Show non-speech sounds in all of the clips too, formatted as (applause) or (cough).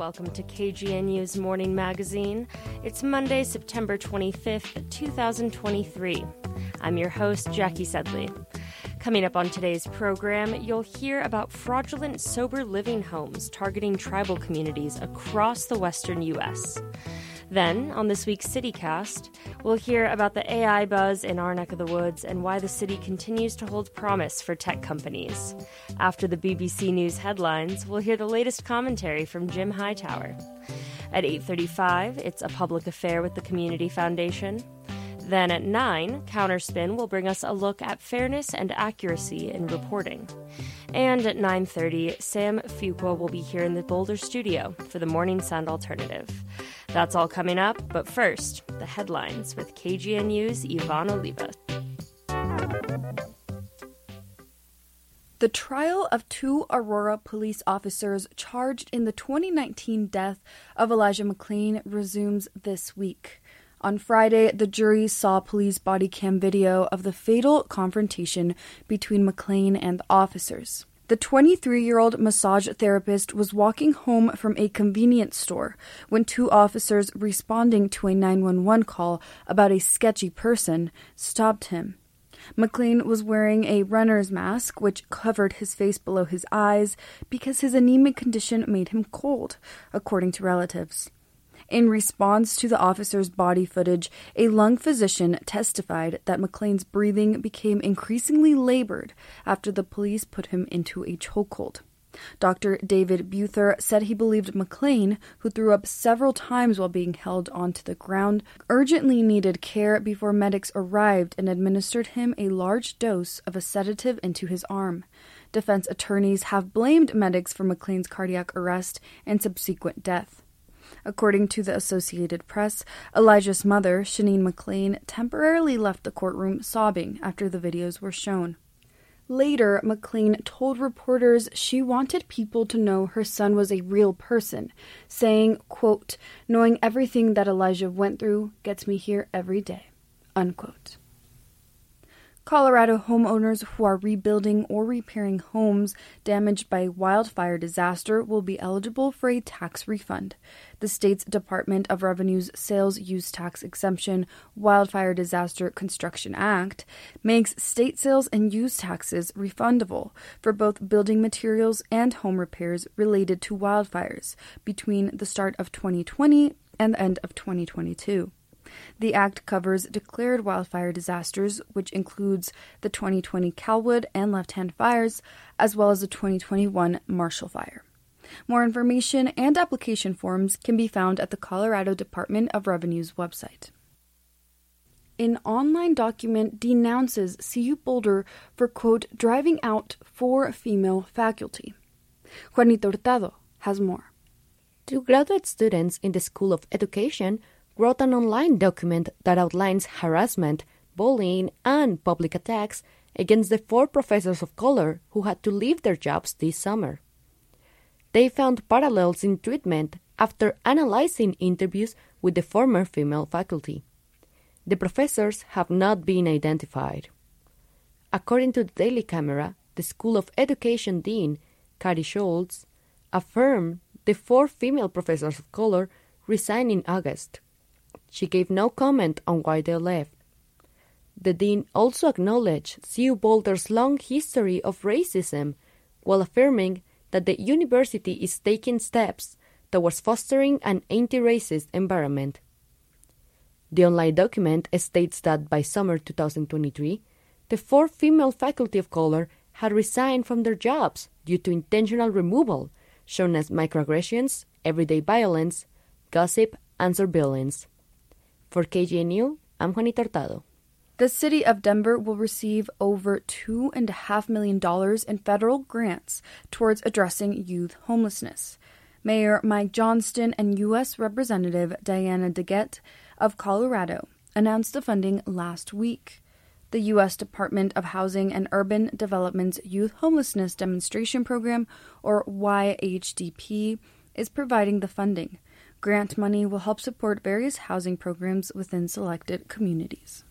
Welcome to KGNU's Morning Magazine. It's Monday, September 25th, 2023. I'm your host, Jackie Sedley. Coming up on today's program, you'll hear about fraudulent sober living homes targeting tribal communities across the western U.S. Then, on this week's CityCast, we'll hear about the AI buzz in our neck of the woods and why the city continues to hold promise for tech companies. After the BBC News headlines, we'll hear the latest commentary from Jim Hightower. At 8:35, it's a public affair with the Community Foundation. Then at 9, Counterspin will bring us a look at fairness and accuracy in reporting. And at 9:30, Sam Fuqua will be here in the Boulder studio for the Morning Sound Alternative. That's all coming up, but first, the headlines with KGNU's Ivan Oliva. The trial of two Aurora police officers charged in the 2019 death of Elijah McClain resumes this week. On Friday, the jury saw police body cam video of the fatal confrontation between McClain and the officers. The 23 year old massage therapist was walking home from a convenience store when two officers responding to a 911 call about a sketchy person stopped him. McClain was wearing a runner's mask, which covered his face below his eyes because his anemic condition made him cold, according to relatives. In response to the officer's body footage, a lung physician testified that McClain's breathing became increasingly labored after the police put him into a chokehold. Dr. David Beuther said he believed McClain, who threw up several times while being held onto the ground, urgently needed care before medics arrived and administered him a large dose of a sedative into his arm. Defense attorneys have blamed medics for McClain's cardiac arrest and subsequent death. According to the Associated Press, Elijah's mother, Sheneen McClain, temporarily left the courtroom sobbing after the videos were shown. Later, McClain told reporters she wanted people to know her son was a real person, saying, quote, knowing everything that Elijah went through gets me here every day, unquote. Colorado homeowners who are rebuilding or repairing homes damaged by wildfire disaster will be eligible for a tax refund. The state's Department of Revenue's Sales Use Tax Exemption Wildfire Disaster Construction Act makes state sales and use taxes refundable for both building materials and home repairs related to wildfires between the start of 2020 and the end of 2022. The act covers declared wildfire disasters, which includes the 2020 Calwood and Left Hand fires, as well as the 2021 Marshall Fire. More information and application forms can be found at the Colorado Department of Revenue's website. An online document denounces CU Boulder for, quote, driving out four female faculty. Juanita Hurtado has more. Two graduate students in the School of Education wrote an online document that outlines harassment, bullying, and public attacks against the four professors of color who had to leave their jobs this summer. They found parallels in treatment after analyzing interviews with the former female faculty. The professors have not been identified. According to the Daily Camera, the School of Education dean, Kari Schultz, affirmed the four female professors of color resigned in August. She gave no comment on why they left. The dean also acknowledged CU Boulder's long history of racism while affirming that the university is taking steps towards fostering an anti racist environment. The online document states that by summer 2023, the four female faculty of color had resigned from their jobs due to intentional removal, shown as microaggressions, everyday violence, gossip, and surveillance. For KGNU, I'm Juanita Hurtado. The city of Denver will receive over $2.5 million in federal grants towards addressing youth homelessness. Mayor Mike Johnston and U.S. Representative Diana DeGette of Colorado announced the funding last week. The U.S. Department of Housing and Urban Development's Youth Homelessness Demonstration Program, or YHDP, is providing the funding. Grant money will help support various housing programs within selected communities.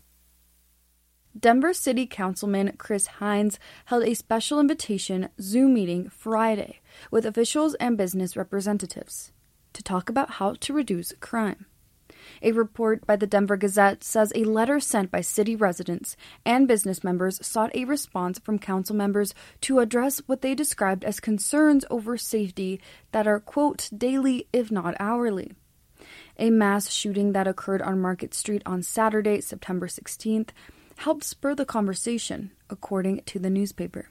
Denver City Councilman Chris Hinds held a special invitation Zoom meeting Friday with officials and business representatives. to talk about how to reduce crime. A report by the Denver Gazette says a letter sent by city residents and business members sought a response from council members to address what they described as concerns over safety that are, quote, daily, if not hourly. A mass shooting that occurred on Market Street on Saturday, September 16th, helped spur the conversation, according to the newspaper.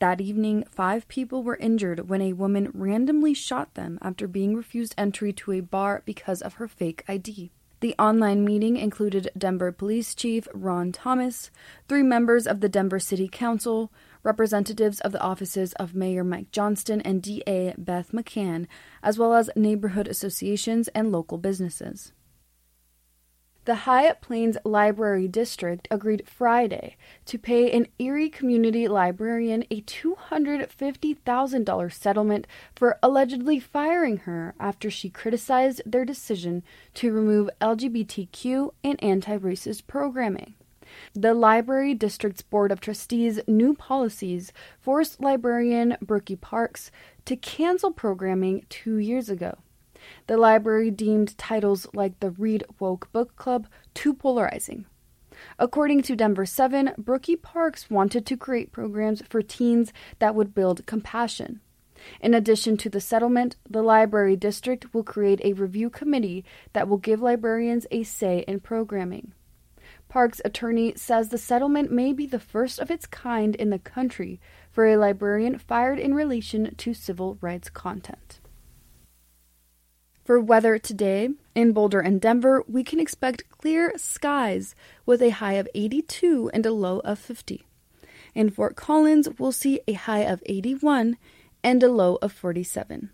That evening, five people were injured when a woman randomly shot them after being refused entry to a bar because of her fake ID. The online meeting included Denver Police Chief Ron Thomas, three members of the Denver City Council, representatives of the offices of Mayor Mike Johnston and DA Beth McCann, as well as neighborhood associations and local businesses. The High Plains Library District agreed Friday to pay an Erie community librarian a $250,000 settlement for allegedly firing her after she criticized their decision to remove LGBTQ and anti racist programming. The Library District's Board of Trustees' new policies forced librarian Brooky Parks to cancel programming two years ago. The library deemed titles like the Read Woke Book Club too polarizing. According to Denver 7, Brooky Parks wanted to create programs for teens that would build compassion. In addition to the settlement, the library district will create a review committee that will give librarians a say in programming. Park's attorney says the settlement may be the first of its kind in the country for a librarian fired in relation to civil rights content. For weather today, in Boulder and Denver, we can expect clear skies with a high of 82 and a low of 50. In Fort Collins, we'll see a high of 81 and a low of 47.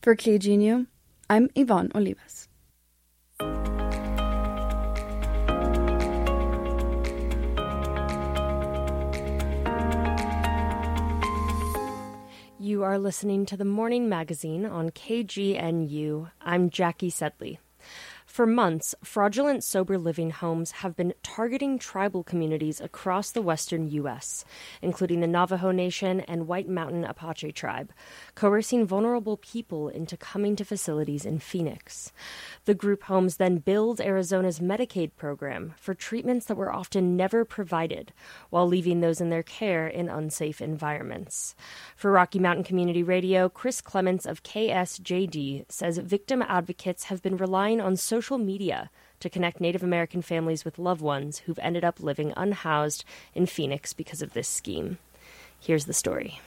For KG I'm Ivonne Olivas. You are listening to the Morning Magazine on KGNU. I'm Jackie Sedley. For months, fraudulent sober living homes have been targeting tribal communities across the western U.S., including the Navajo Nation and White Mountain Apache Tribe, coercing vulnerable people into coming to facilities in Phoenix. The group homes then billed Arizona's Medicaid program for treatments that were often never provided, while leaving those in their care in unsafe environments. For Rocky Mountain Community Radio, Chris Clements of KSJD says victim advocates have been relying on social social media to connect Native American families with loved ones who've ended up living unhoused in Phoenix because of this scheme. Here's the story.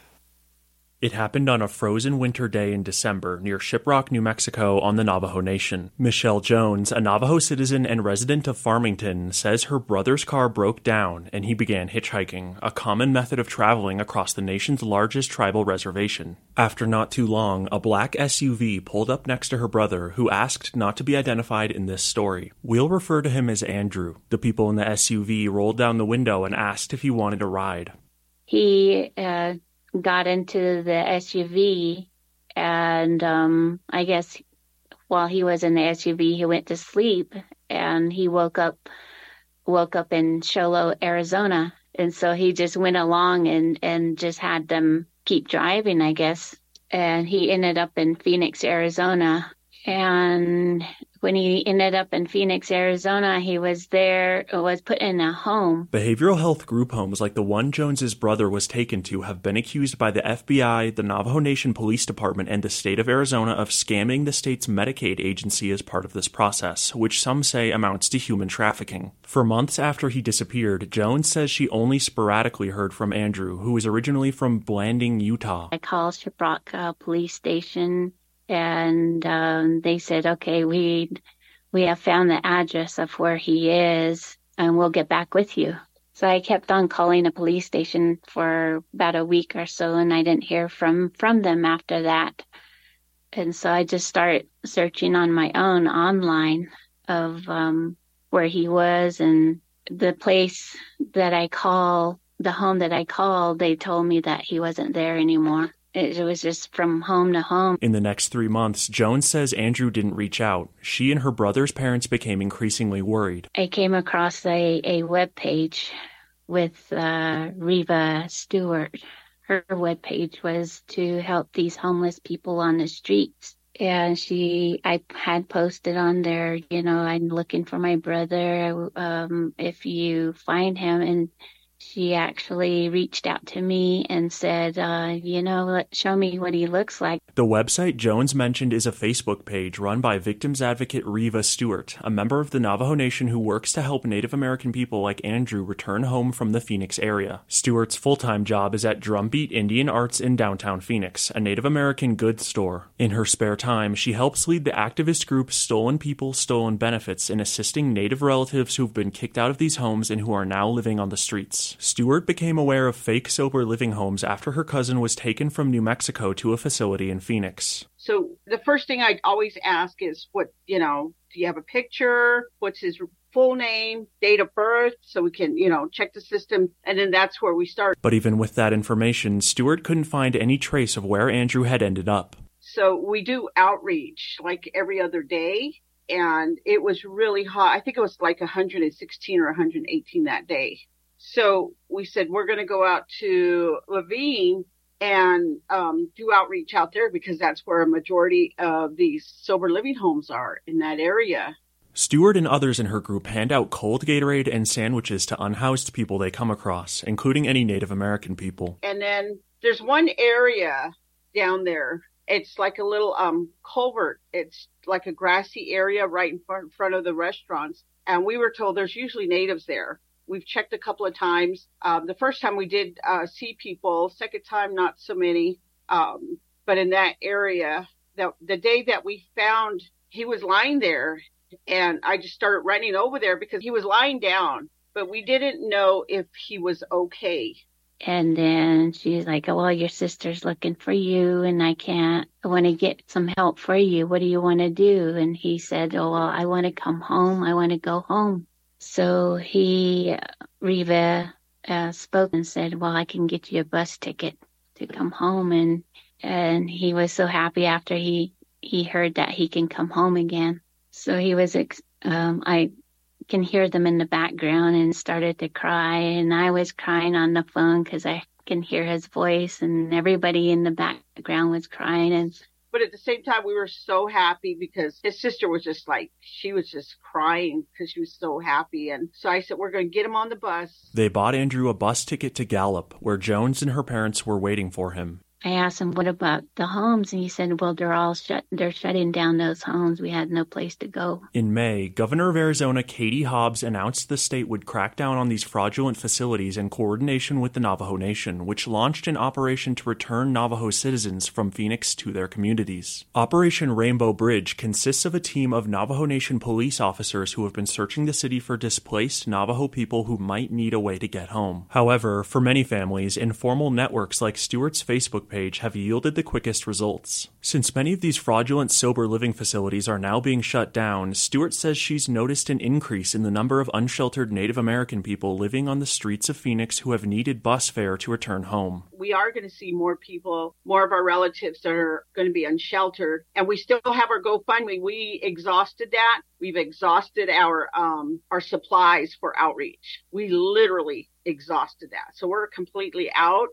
It happened on a frozen winter day in December near Shiprock, New Mexico, on the Navajo Nation. Michelle Jones, a Navajo citizen and resident of Farmington, says her brother's car broke down and he began hitchhiking, a common method of traveling across the nation's largest tribal reservation. After not too long, a black SUV pulled up next to her brother, who asked not to be identified in this story. We'll refer to him as Andrew. The people in the SUV rolled down the window and asked if he wanted a ride. He uh got into the SUV and um, I guess while he was in the SUV, he went to sleep and he woke up woke up in Show Low, Arizona, and so he just went along and and just had them keep driving, I guess. And he ended up in Phoenix, Arizona, and when he ended up in Phoenix, Arizona, he was there, was put in a home. Behavioral health group homes like the one Jones's brother was taken to have been accused by the FBI, the Navajo Nation Police Department, and the state of Arizona of scamming the state's Medicaid agency as part of this process, which some say amounts to human trafficking. For months after he disappeared, Jones says she only sporadically heard from Andrew, who was originally from Blanding, Utah. I called Shiprock uh, Police Station and um, they said, "Okay, we we have found the address of where he is, and we'll get back with you." So I kept on calling a police station for about a week or so, and I didn't hear from from them after that. And so I just started searching on my own online of um, where he was, and the place that I call, the home that I called, they told me that he wasn't there anymore it was just from home to home. In the next three months, Jones says Andrew didn't reach out. She and her brother's parents became increasingly worried. I came across a, a web page with uh, Reva Stewart. Her web page was to help these homeless people on the streets. and she I had posted on there, you know, I'm looking for my brother. Um, if you find him, and she actually reached out to me and said, uh, you know, show me what he looks like. The website Jones mentioned is a Facebook page run by victims advocate Reva Stewart, a member of the Navajo Nation who works to help Native American people like Andrew return home from the Phoenix area. Stewart's full time job is at Drumbeat Indian Arts in downtown Phoenix, a Native American goods store. In her spare time, she helps lead the activist group Stolen People, Stolen Benefits in assisting Native relatives who've been kicked out of these homes and who are now living on the streets. Stewart became aware of fake sober living homes after her cousin was taken from New Mexico to a facility in Phoenix. So the first thing I always ask is what, you know, do you have a picture? What's his full name, date of birth, so we can, you know, check the system. And then that's where we start. But even with that information, Stewart couldn't find any trace of where Andrew had ended up. So we do outreach like every other day. And it was really hot. I think it was like 116 or 118 that day. So we said, we're going to go out to Levine and um, do outreach out there because that's where a majority of these sober living homes are in that area. Stewart and others in her group hand out cold Gatorade and sandwiches to unhoused people they come across, including any Native American people. And then there's one area down there. It's like a little um, culvert. It's like a grassy area right in front, in front of the restaurants. And we were told there's usually natives there. We've checked a couple of times. Um, the first time we did uh, see people, second time not so many. Um, but in that area, the, the day that we found he was lying there, and I just started running over there because he was lying down, but we didn't know if he was okay. And then she's like, oh, well, your sister's looking for you and I can't, I want to get some help for you. What do you want to do? And he said, oh, well, I want to come home. I want to go home. So he, Reva, uh, spoke and said, well, I can get you a bus ticket to come home. And, and he was so happy after he, he heard that he can come home again. So he was, ex- um, I can hear them in the background and started to cry. And I was crying on the phone because I can hear his voice and everybody in the background was crying. And but at the same time, we were so happy because his sister was just like, she was just crying because she was so happy. And so I said, we're going to get him on the bus. They bought Andrew a bus ticket to Gallup, where Jones and her parents were waiting for him. I asked him, what about the homes? And he said, well, they're all shut. They're shutting down those homes. We had no place to go. In May, Governor of Arizona Katie Hobbs announced the state would crack down on these fraudulent facilities in coordination with the Navajo Nation, which launched an operation to return Navajo citizens from Phoenix to their communities. Operation Rainbow Bridge consists of a team of Navajo Nation police officers who have been searching the city for displaced Navajo people who might need a way to get home. However, for many families, informal networks like Stewart's Facebook page have yielded the quickest results. Since many of these fraudulent sober living facilities are now being shut down, Stewart says she's noticed an increase in the number of unsheltered Native American people living on the streets of Phoenix who have needed bus fare to return home. We are going to see more people, more of our relatives that are going to be unsheltered. And we still have our GoFundMe. We exhausted that. We've exhausted our um, our supplies for outreach. We literally exhausted that. So we're completely out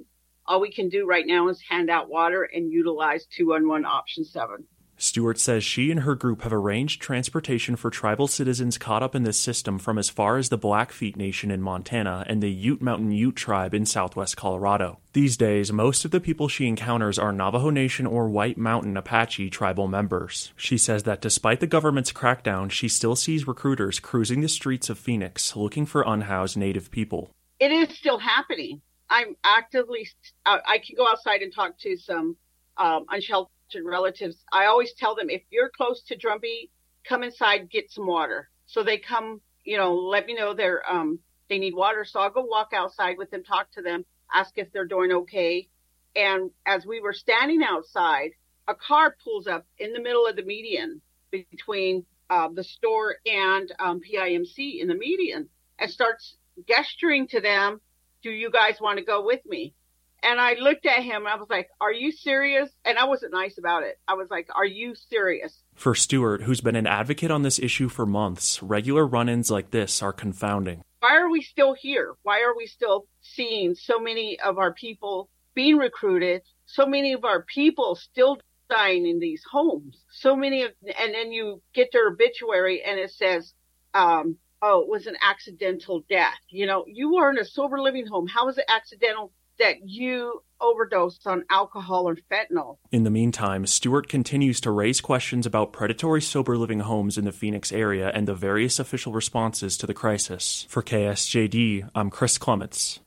all we can do right now is hand out water and utilize 211 option 7. Stewart says she and her group have arranged transportation for tribal citizens caught up in this system from as far as the Blackfeet Nation in Montana and the Ute Mountain Ute tribe in southwest Colorado. These days, most of the people she encounters are Navajo Nation or White Mountain Apache tribal members. She says that despite the government's crackdown, she still sees recruiters cruising the streets of Phoenix looking for unhoused Native people. It is still happening. I'm actively, uh, I can go outside and talk to some um, unsheltered relatives. I always tell them if you're close to Drumbeat, come inside, get some water. So they come, you know, let me know they're, um, they need water. So I'll go walk outside with them, talk to them, ask if they're doing okay. And as we were standing outside, a car pulls up in the middle of the median between uh, the store and um, PIMC in the median and starts gesturing to them do you guys want to go with me? And I looked at him and I was like, Are you serious? And I wasn't nice about it. I was like, Are you serious? For Stewart, who's been an advocate on this issue for months, regular run ins like this are confounding. Why are we still here? Why are we still seeing so many of our people being recruited? So many of our people still dying in these homes. So many of, and then you get their obituary and it says, um, oh, it was an accidental death. You know, you were in a sober living home. How is it accidental that you overdosed on alcohol or fentanyl? In the meantime, Stewart continues to raise questions about predatory sober living homes in the Phoenix area and the various official responses to the crisis. For KSJD, I'm Chris Clements.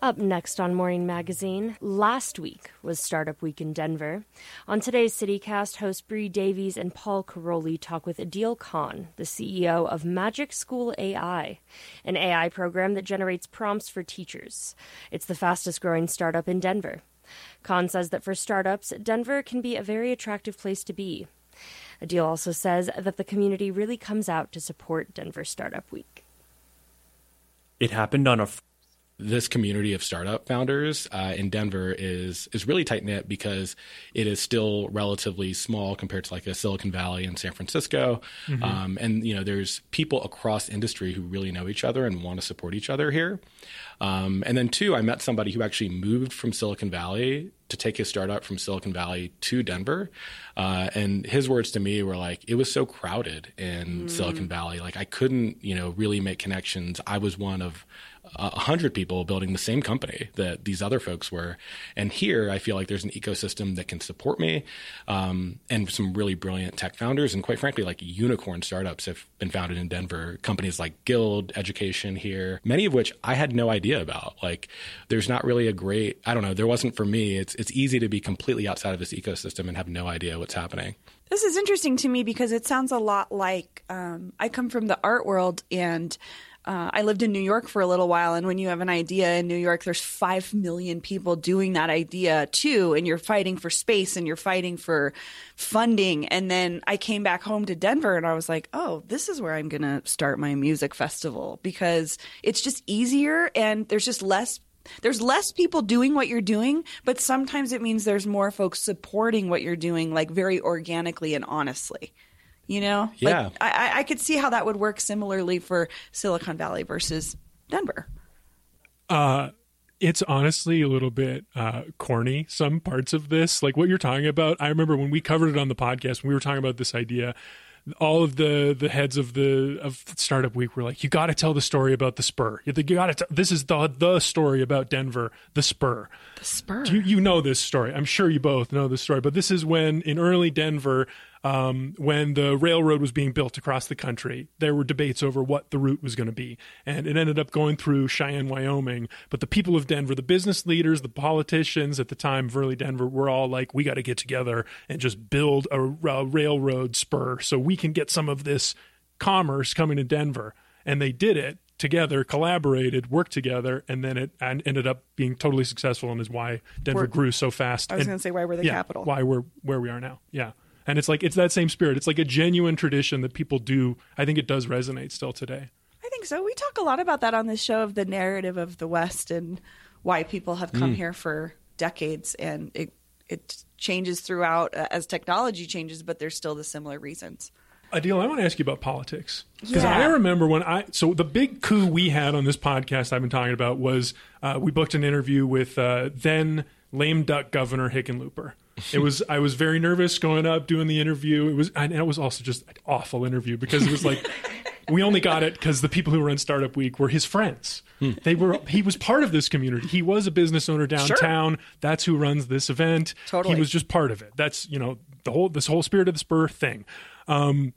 Up next on Morning Magazine, last week was Startup Week in Denver. On today's CityCast, host Bree Davies and Paul Karolyi talk with Adeel Khan, the CEO of Magic School AI, an AI program that generates prompts for teachers. It's the fastest growing startup in Denver. Khan says that for startups, Denver can be a very attractive place to be. Adeel also says that the community really comes out to support Denver Startup Week. It happened on a this community of startup founders uh, in Denver is is really tight knit because it is still relatively small compared to like a Silicon Valley and San Francisco, mm-hmm. um, and you know there's people across industry who really know each other and want to support each other here. Um, and then two, I met somebody who actually moved from Silicon Valley to take his startup from Silicon Valley to Denver, uh, and his words to me were like, "It was so crowded in mm. Silicon Valley. Like I couldn't, you know, really make connections. I was one of a hundred people building the same company that these other folks were. And here, I feel like there's an ecosystem that can support me, um, and some really brilliant tech founders, and quite frankly, like unicorn startups have been founded in Denver. Companies like Guild Education here, many of which I had no idea about. Like, there's not really a great, I don't know, there wasn't for me. It's it's easy to be completely outside of this ecosystem and have no idea what's happening. This is interesting to me because it sounds a lot like um, I come from the art world and uh, I lived in New York for a little while, and when you have an idea in New York, there's five million people doing that idea too, and you're fighting for space and you're fighting for funding. And then I came back home to Denver, and I was like, oh, this is where I'm going to start my music festival because it's just easier, and there's just less there's less people doing what you're doing, but sometimes it means there's more folks supporting what you're doing, like very organically and honestly. You know, yeah, like, I, I could see how that would work similarly for Silicon Valley versus Denver. Uh, it's honestly a little bit uh, corny. Some parts of this, like what you're talking about, I remember when we covered it on the podcast. When we were talking about this idea all of the the heads of the of startup week were like you got to tell the story about the spur. You got to this is the the story about denver the spur. The spur. You, you know this story. I'm sure you both know this story but this is when in early denver um, when the railroad was being built across the country, there were debates over what the route was going to be. And it ended up going through Cheyenne, Wyoming. But the people of Denver, the business leaders, the politicians at the time of early Denver, were all like, we got to get together and just build a, a railroad spur so we can get some of this commerce coming to Denver. And they did it together, collaborated, worked together, and then it and ended up being totally successful and is why Denver we're, grew so fast. I was going to say why we're the yeah, capital. Why we're where we are now. Yeah and it's like it's that same spirit. It's like a genuine tradition that people do. I think it does resonate still today. I think so. We talk a lot about that on this show of the narrative of the West and why people have come mm. here for decades, and it it changes throughout uh, as technology changes, but there's still the similar reasons. Adeel, I want to ask you about politics because yeah. I remember when I so the big coup we had on this podcast I've been talking about was uh, we booked an interview with uh, then lame duck governor Hickenlooper it was I was very nervous going up doing the interview. It was and it was also just an awful interview because it was like (laughs) we only got it because the people who were in Startup Week were his friends. Hmm. They were he was part of this community. He was a business owner downtown. Sure. That's who runs this event. Totally. He was just part of it. That's you know the whole this whole spirit of the spur thing. Um,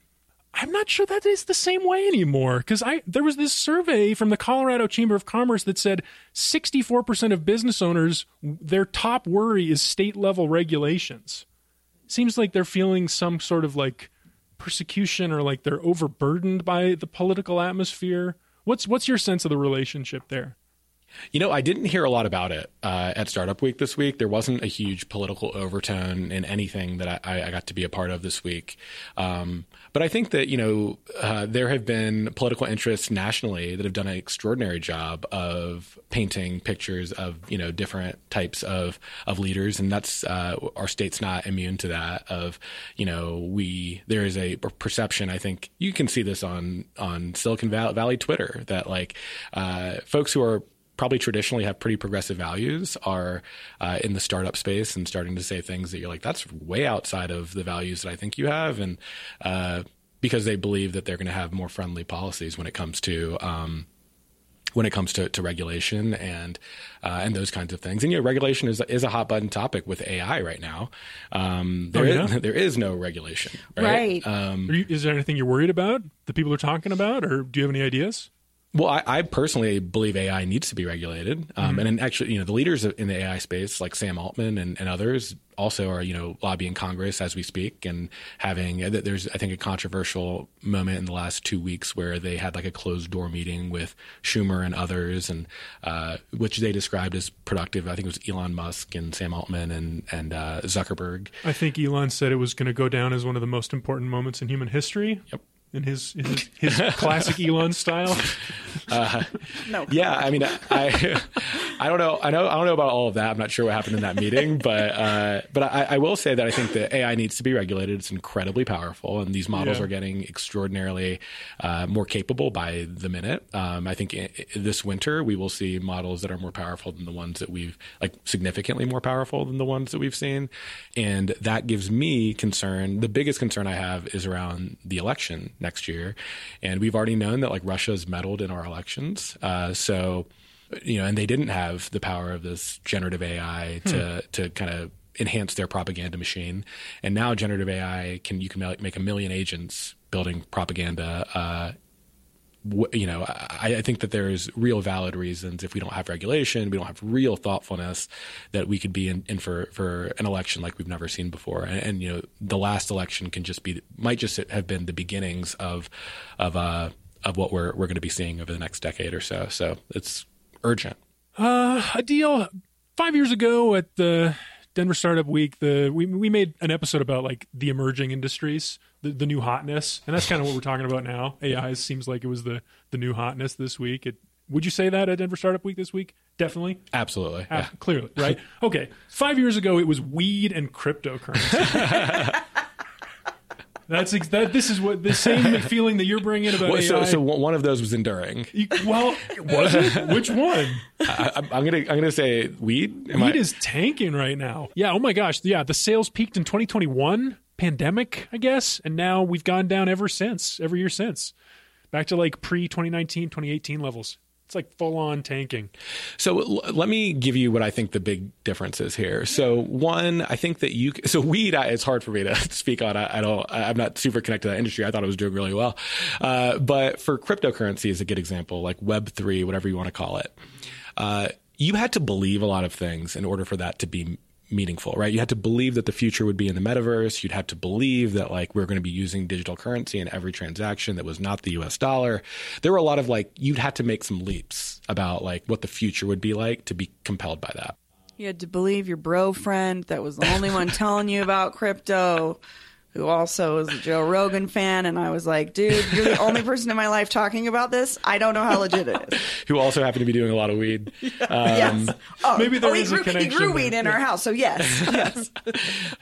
I'm not sure that is the same way anymore because I there was this survey from the Colorado Chamber of Commerce that said 64% of business owners their top worry is state level regulations. Seems like they're feeling some sort of like persecution or like they're overburdened by the political atmosphere. What's what's your sense of the relationship there? You know, I didn't hear a lot about it uh, at Startup Week this week. There wasn't a huge political overtone in anything that I, I got to be a part of this week. Um, but I think that, you know, uh, there have been political interests nationally that have done an extraordinary job of painting pictures of, you know, different types of, of leaders. And that's, uh, our state's not immune to that of, you know, we, there is a perception, I think you can see this on, on Silicon Valley Twitter that like, uh, folks who are probably traditionally have pretty progressive values are uh, in the startup space and starting to say things that you're like, that's way outside of the values that I think you have. And uh, because they believe that they're going to have more friendly policies when it comes to um, when it comes to, to regulation and uh, and those kinds of things. And you know, regulation is is a hot button topic with AI right now. Um, there, Oh, yeah? is, (laughs) there is no regulation, right? Right. Um, Are you, is there anything you're worried about that people are talking about, or do you have any ideas? Well, I, I personally believe AI needs to be regulated, um, and then actually, you know, the leaders in the AI space, like Sam Altman and, and others, also are you know lobbying Congress as we speak, and having there's I think a controversial moment in the last two weeks where they had like a closed door meeting with Schumer and others, and uh, which they described as productive. I think it was Elon Musk and Sam Altman and and uh, Zuckerberg. I think Elon said it was going to go down as one of the most important moments in human history. Yep. In his in his, his classic (laughs) Elon style. No. Yeah, I mean, I, I don't know, I know, I don't know about all of that. I'm not sure what happened in that meeting, but, uh, but I, I will say that I think that AI needs to be regulated. It's incredibly powerful, and these models Yeah. are getting extraordinarily uh, more capable by the minute. Um, I think i i this winter we will see models that are more powerful than the ones that we've, like, significantly more powerful than the ones that we've seen, and that gives me concern. The biggest concern I have is around the election next year, and we've already known that like Russia's meddled in our elections, uh, so you know, and they didn't have the power of this generative AI to to kind of enhance their propaganda machine. And now generative AI can you can make a million agents building propaganda. Uh, you know, I, I think that there's real valid reasons if we don't have regulation, we don't have real thoughtfulness, that we could be in, in for for an election like we've never seen before. And, and you know, the last election can just be might just have been the beginnings of of uh of what we're we're going to be seeing over the next decade or so. So it's urgent. Uh, Adeel five years ago at the Denver Startup Week. The we we made an episode about like the emerging industries, the, the new hotness, and that's kind of what we're talking about now. AI seems like it was the the new hotness this week. It, would you say that at Denver Startup Week this week? Definitely. Absolutely. Ah, Yeah. Clearly, right? (laughs) Okay. Five years ago, it was weed and cryptocurrency. (laughs) That's ex- that. This is what the same (laughs) feeling that you're bringing about Well, AI. so, so one of those was enduring. You- well, was it? Which one? (laughs) I, I'm I'm gonna I'm gonna say weed. Am Weed I- is tanking right now. Yeah. Oh my gosh. Yeah. The sales peaked in 2021, pandemic, I guess, and now we've gone down ever since. Every year since, back to like pre 2019, 2018 levels. It's like full on tanking. So l- let me give you what I think the big difference is here. So one, I think that you so weed. I, it's hard for me to (laughs) speak on. I, don't. I'm not super connected to that industry. I thought it was doing really well, uh, but for cryptocurrency is a good example, like Web three, whatever you want to call it. Uh, you had to believe a lot of things in order for that to be meaningful, right? You had to believe that the future would be in the metaverse. You'd have to believe that like we're going to be using digital currency in every transaction that was not the US dollar. There were a lot of like you'd had to make some leaps about like what the future would be like to be compelled by that. You had to believe your bro friend that was the only one telling you about crypto, who also is a Joe Rogan fan. And I was like, dude, you're the only person in my life talking about this. I don't know how legit it is. (laughs) Who also happened to be doing a lot of weed. (laughs) yes. Um, oh, maybe there oh, he is a grew, He connection grew weed in our house. So, yes. (laughs) Yes.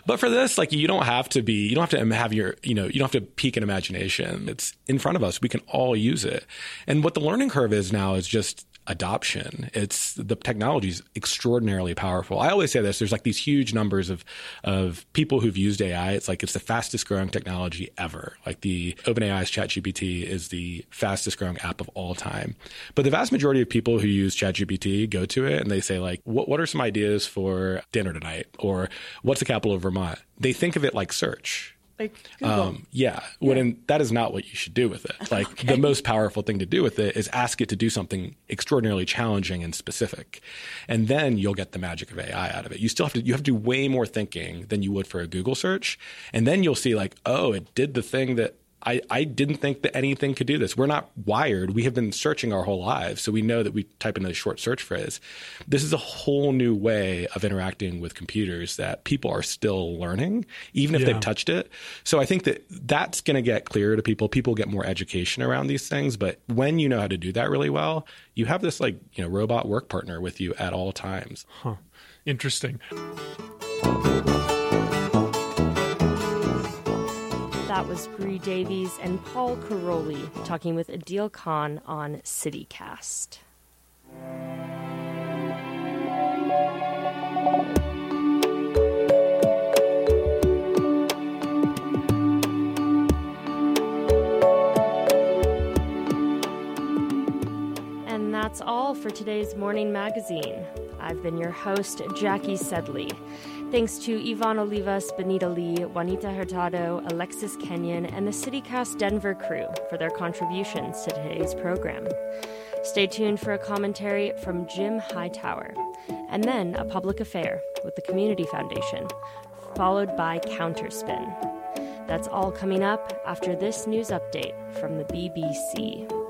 But for this, like you don't have to be, you don't have to have your, you know, you don't have to peak an imagination. It's in front of us. We can all use it. And what the learning curve is now is just adoption. It's the technology is extraordinarily powerful. I always say this: there's like these huge numbers of of people who've used AI. It's like it's the fastest growing technology ever. Like the OpenAI's ChatGPT is the fastest growing app of all time. But the vast majority of people who use ChatGPT go to it and they say like, "What what are some ideas for dinner tonight?" or "What's the capital of Vermont?" They think of it like search. Like. Um, yeah, when that is not what you should do with it. (laughs) Like the most powerful thing to do with it is ask it to do something extraordinarily challenging and specific, and then you'll get the magic of AI out of it. You still have to you have to do way more thinking than you would for a Google search, and then you'll see like, oh, it did the thing that. I, I didn't think that anything could do this. We're not wired. We have been searching our whole lives. So we know that we type in a short search phrase. This is a whole new way of interacting with computers that people are still learning, even if Yeah. they've touched it. So I think that that's going to get clearer to people. People get more education around these things. But when you know how to do that really well, you have this like, you know, robot work partner with you at all times. Huh. Interesting. That was Bree Davies and Paul Karolyi talking with Adeel Khan on CityCast. And that's all for today's morning magazine. I've been your host, Jackie Sedley. Thanks to Ivonne Olivas, Benita Lee, Juanita Hurtado, Alexis Kenyon, and the CityCast Denver crew for their contributions to today's program. Stay tuned for a commentary from Jim Hightower, and then a public affair with the Community Foundation, followed by Counterspin. That's all coming up after this news update from the BBC.